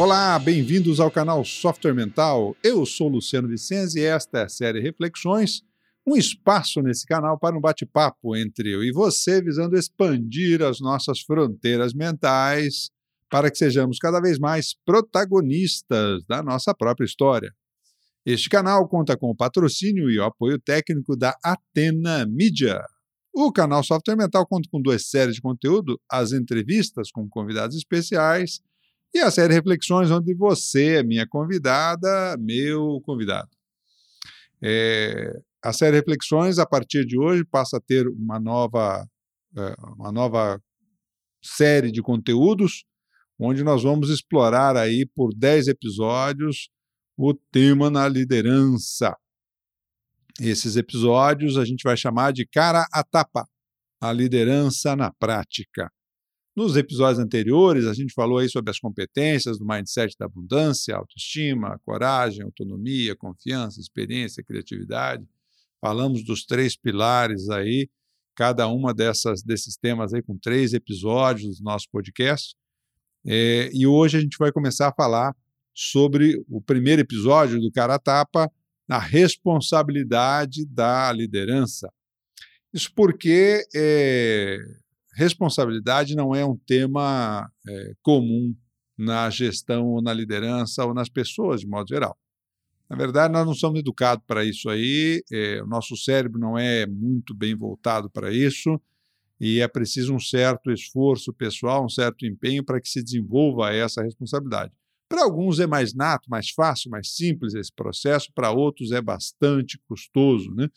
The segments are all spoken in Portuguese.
Olá, bem-vindos ao canal Software Mental. Eu sou Luciano Vicenzi e esta é a série Reflexões, um espaço nesse canal para um bate-papo entre eu e você, visando expandir as nossas fronteiras mentais para que sejamos cada vez mais protagonistas da nossa própria história. Este canal conta com o patrocínio e o apoio técnico da Atena Mídia. O canal Software Mental conta com duas séries de conteúdo, as entrevistas com convidados especiais e a série Reflexões, onde você é minha convidada, meu convidado. É, a série Reflexões, a partir de hoje, passa a ter uma nova, é, uma nova série de conteúdos, onde nós vamos explorar aí por 10 episódios o tema na liderança. Esses episódios a gente vai chamar de cara a tapa, a liderança na prática. Nos episódios anteriores, a gente falou aí sobre as competências do mindset da abundância, autoestima, coragem, autonomia, confiança, experiência, criatividade. Falamos dos três pilares aí, cada uma dessas desses temas aí com três episódios do nosso podcast. É, e hoje a gente vai começar a falar sobre o primeiro episódio do Cara Tapa, a responsabilidade da liderança. Isso porque é, responsabilidade não é um tema é, comum na gestão ou na liderança ou nas pessoas de modo geral. Na verdade, nós não somos educados para isso aí, é, o nosso cérebro não é muito bem voltado para isso, e é preciso um certo esforço pessoal, um certo empenho para que se desenvolva essa responsabilidade. Para alguns é mais nato, mais fácil, mais simples esse processo, para outros é bastante custoso. Né?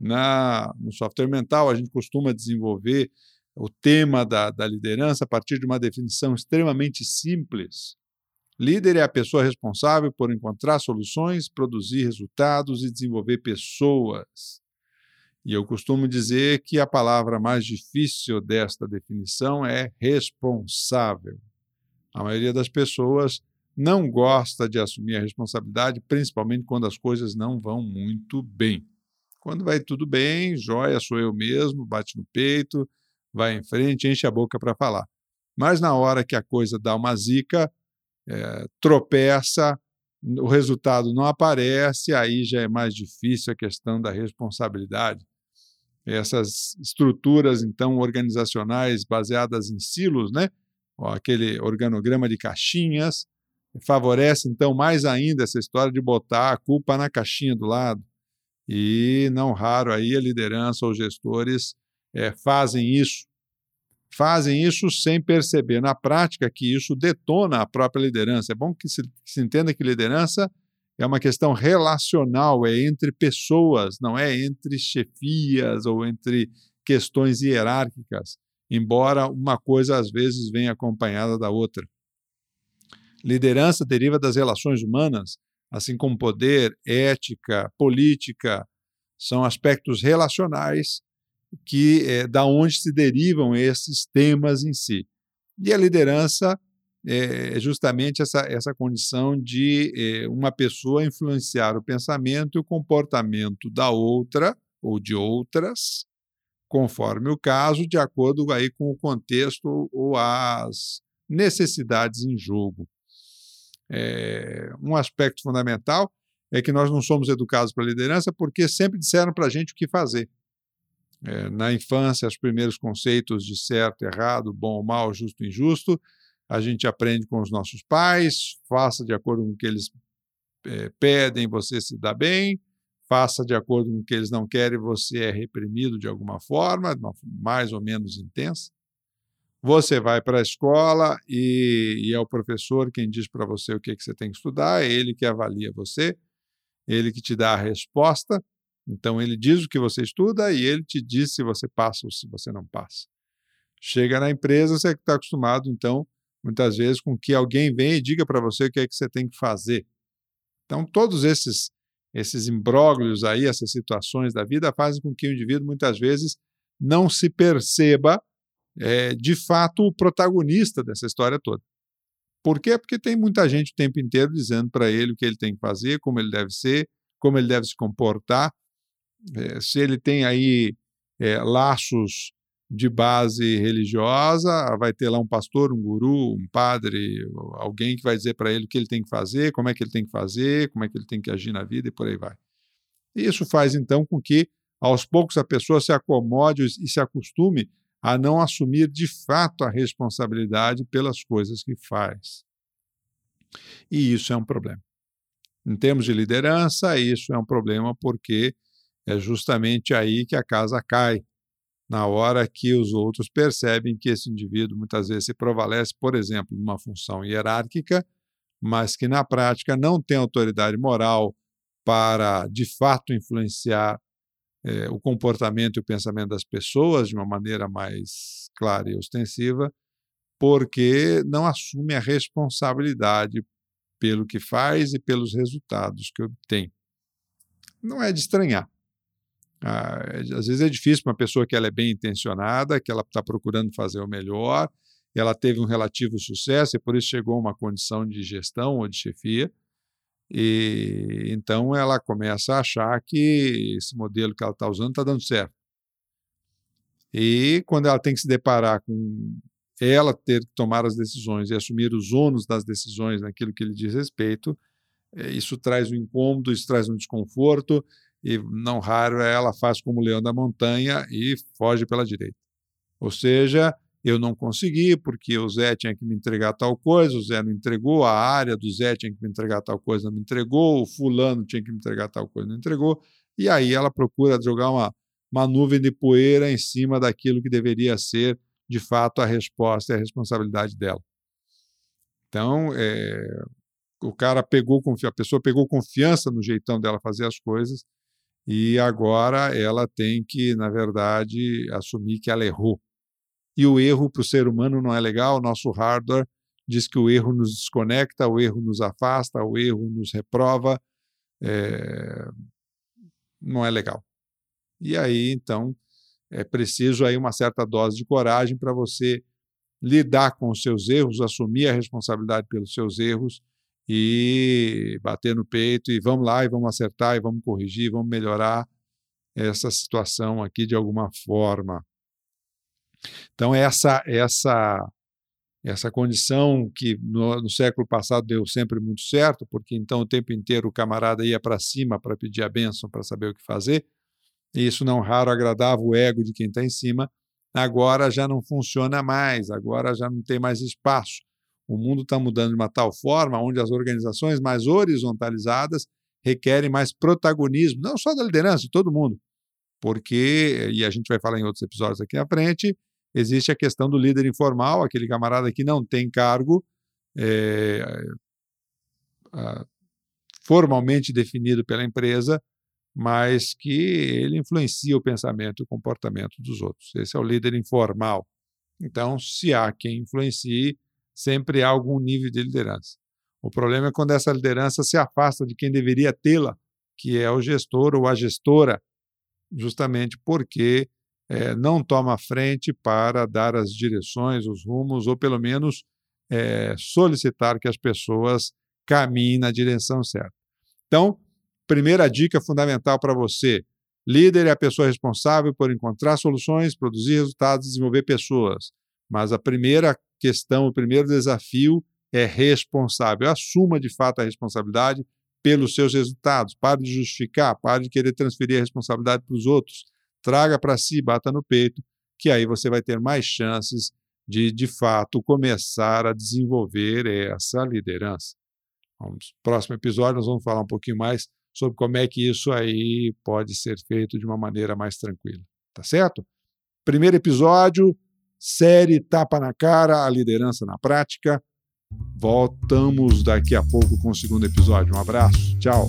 Na, no software mental, a gente costuma desenvolver o tema da, da liderança a partir de uma definição extremamente simples. Líder é a pessoa responsável por encontrar soluções, produzir resultados e desenvolver pessoas. E eu costumo dizer que a palavra mais difícil desta definição é responsável. A maioria das pessoas não gosta de assumir a responsabilidade, principalmente quando as coisas não vão muito bem. Quando vai tudo bem, joia, sou eu mesmo, bate no peito, vai em frente, enche a boca para falar. Mas na hora que a coisa dá uma zica, é, tropeça, o resultado não aparece, aí já é mais difícil a questão da responsabilidade. Essas estruturas, então, organizacionais baseadas em silos, né? aquele organograma de caixinhas, favorece, então, mais ainda essa história de botar a culpa na caixinha do lado. E, não raro, aí a liderança ou gestores é, fazem isso. Fazem isso sem perceber na prática que isso detona a própria liderança. É bom que se, que se entenda que liderança é uma questão relacional, é entre pessoas, não é entre chefias ou entre questões hierárquicas, embora uma coisa às vezes venha acompanhada da outra. Liderança deriva das relações humanas, assim como poder, ética, política, são aspectos relacionais que é, da onde se derivam esses temas em si. E a liderança é justamente essa, essa condição de é, uma pessoa influenciar o pensamento e o comportamento da outra ou de outras, conforme o caso, de acordo aí com o contexto ou as necessidades em jogo. É, um aspecto fundamental é que nós não somos educados para liderança porque sempre disseram para a gente o que fazer. É, na infância, os primeiros conceitos de certo, errado, bom ou mal, justo e injusto, a gente aprende com os nossos pais, faça de acordo com o que eles é, pedem, você se dá bem, faça de acordo com o que eles não querem, você é reprimido de alguma forma, mais ou menos intensa. Você vai para a escola e, e, é o professor quem diz para você o que, que você tem que estudar, é ele que avalia você, ele que te dá a resposta. Então, ele diz o que você estuda e ele te diz se você passa ou se você não passa. Chega na empresa, você está acostumado, então, muitas vezes, com que alguém venha e diga para você o que é que você tem que fazer. Então, todos esses esses imbróglios aí, essas situações da vida, fazem com que o indivíduo, muitas vezes, não se perceba é, de fato o protagonista dessa história toda. Por quê? Porque tem muita gente o tempo inteiro dizendo para ele o que ele tem que fazer, como ele deve ser, como ele deve se comportar. É, se ele tem aí é, laços de base religiosa, vai ter lá um pastor, um guru, um padre, alguém que vai dizer para ele o que ele tem que fazer, como é que ele tem que fazer, como é que ele tem que agir na vida e por aí vai. Isso faz então com que aos poucos a pessoa se acomode e se acostume a não assumir de fato a responsabilidade pelas coisas que faz. E isso é um problema. Em termos de liderança, isso é um problema porque é justamente aí que a casa cai, na hora que os outros percebem que esse indivíduo muitas vezes se prevalece, por exemplo, numa função hierárquica, mas que na prática não tem autoridade moral para de fato influenciar é, o comportamento e o pensamento das pessoas de uma maneira mais clara e ostensiva, porque não assume a responsabilidade pelo que faz e pelos resultados que obtém. Não é de estranhar. Ah, às vezes é difícil uma pessoa que ela é bem intencionada, que ela está procurando fazer o melhor, ela teve um relativo sucesso e por isso chegou a uma condição de gestão ou de chefia, e então ela começa a achar que esse modelo que ela está usando está dando certo. E quando ela tem que se deparar com ela ter que tomar as decisões e assumir os ônus das decisões naquilo que lhe diz respeito, eh, isso traz um incômodo, isso traz um desconforto, e não raro ela faz como o leão da montanha e foge pela direita. Ou seja, eu não consegui porque o Zé tinha que me entregar tal coisa, o Zé não entregou, a área do Zé tinha que me entregar tal coisa, não me entregou, o fulano tinha que me entregar tal coisa, não entregou, e aí ela procura jogar uma, uma nuvem de poeira em cima daquilo que deveria ser, de fato, a resposta e a responsabilidade dela. Então, é, o cara pegou, a pessoa pegou confiança no jeitão dela fazer as coisas, e agora ela tem que, na verdade, assumir que ela errou e o erro para o ser humano não é legal. O nosso hardware diz que o erro nos desconecta, o erro nos afasta, o erro nos reprova. É... Não é legal. E aí, então, é preciso aí uma certa dose de coragem para você lidar com os seus erros, assumir a responsabilidade pelos seus erros e bater no peito e vamos lá e vamos acertar e vamos corrigir, vamos melhorar essa situação aqui de alguma forma. Então, essa, essa, essa condição que no, no, século passado deu sempre muito certo, porque então o tempo inteiro o camarada ia para cima para pedir a bênção, para saber o que fazer, e isso não raro agradava o ego de quem está em cima, agora já não funciona mais, agora já não tem mais espaço. O mundo está mudando de uma tal forma onde as organizações mais horizontalizadas requerem mais protagonismo, não só da liderança, de todo mundo. Porque, e a gente vai falar em outros episódios aqui à frente, existe a questão do líder informal, aquele camarada que não tem cargo é, formalmente definido pela empresa, mas que ele influencia o pensamento e o comportamento dos outros. Esse é o líder informal. Então, se há quem influencie, sempre há algum nível de liderança. O problema é quando essa liderança se afasta de quem deveria tê-la, que é o gestor ou a gestora, justamente porque é, não toma frente para dar as direções, os rumos, ou pelo menos é, solicitar que as pessoas caminhem na direção certa. Então, primeira dica fundamental para você: líder é a pessoa responsável por encontrar soluções, produzir resultados, desenvolver pessoas. Mas a primeira questão, o primeiro desafio é responsável. Assuma de fato a responsabilidade pelos seus resultados. Pare de justificar, pare de querer transferir a responsabilidade para os outros traga para si, bata no peito, que aí você vai ter mais chances de, de fato, começar a desenvolver essa liderança. Vamos, próximo episódio nós vamos falar um pouquinho mais sobre como é que isso aí pode ser feito de uma maneira mais tranquila, tá certo? Primeiro episódio, série Tapa na Cara, a liderança na prática. Voltamos daqui a pouco com o segundo episódio. Um abraço, tchau.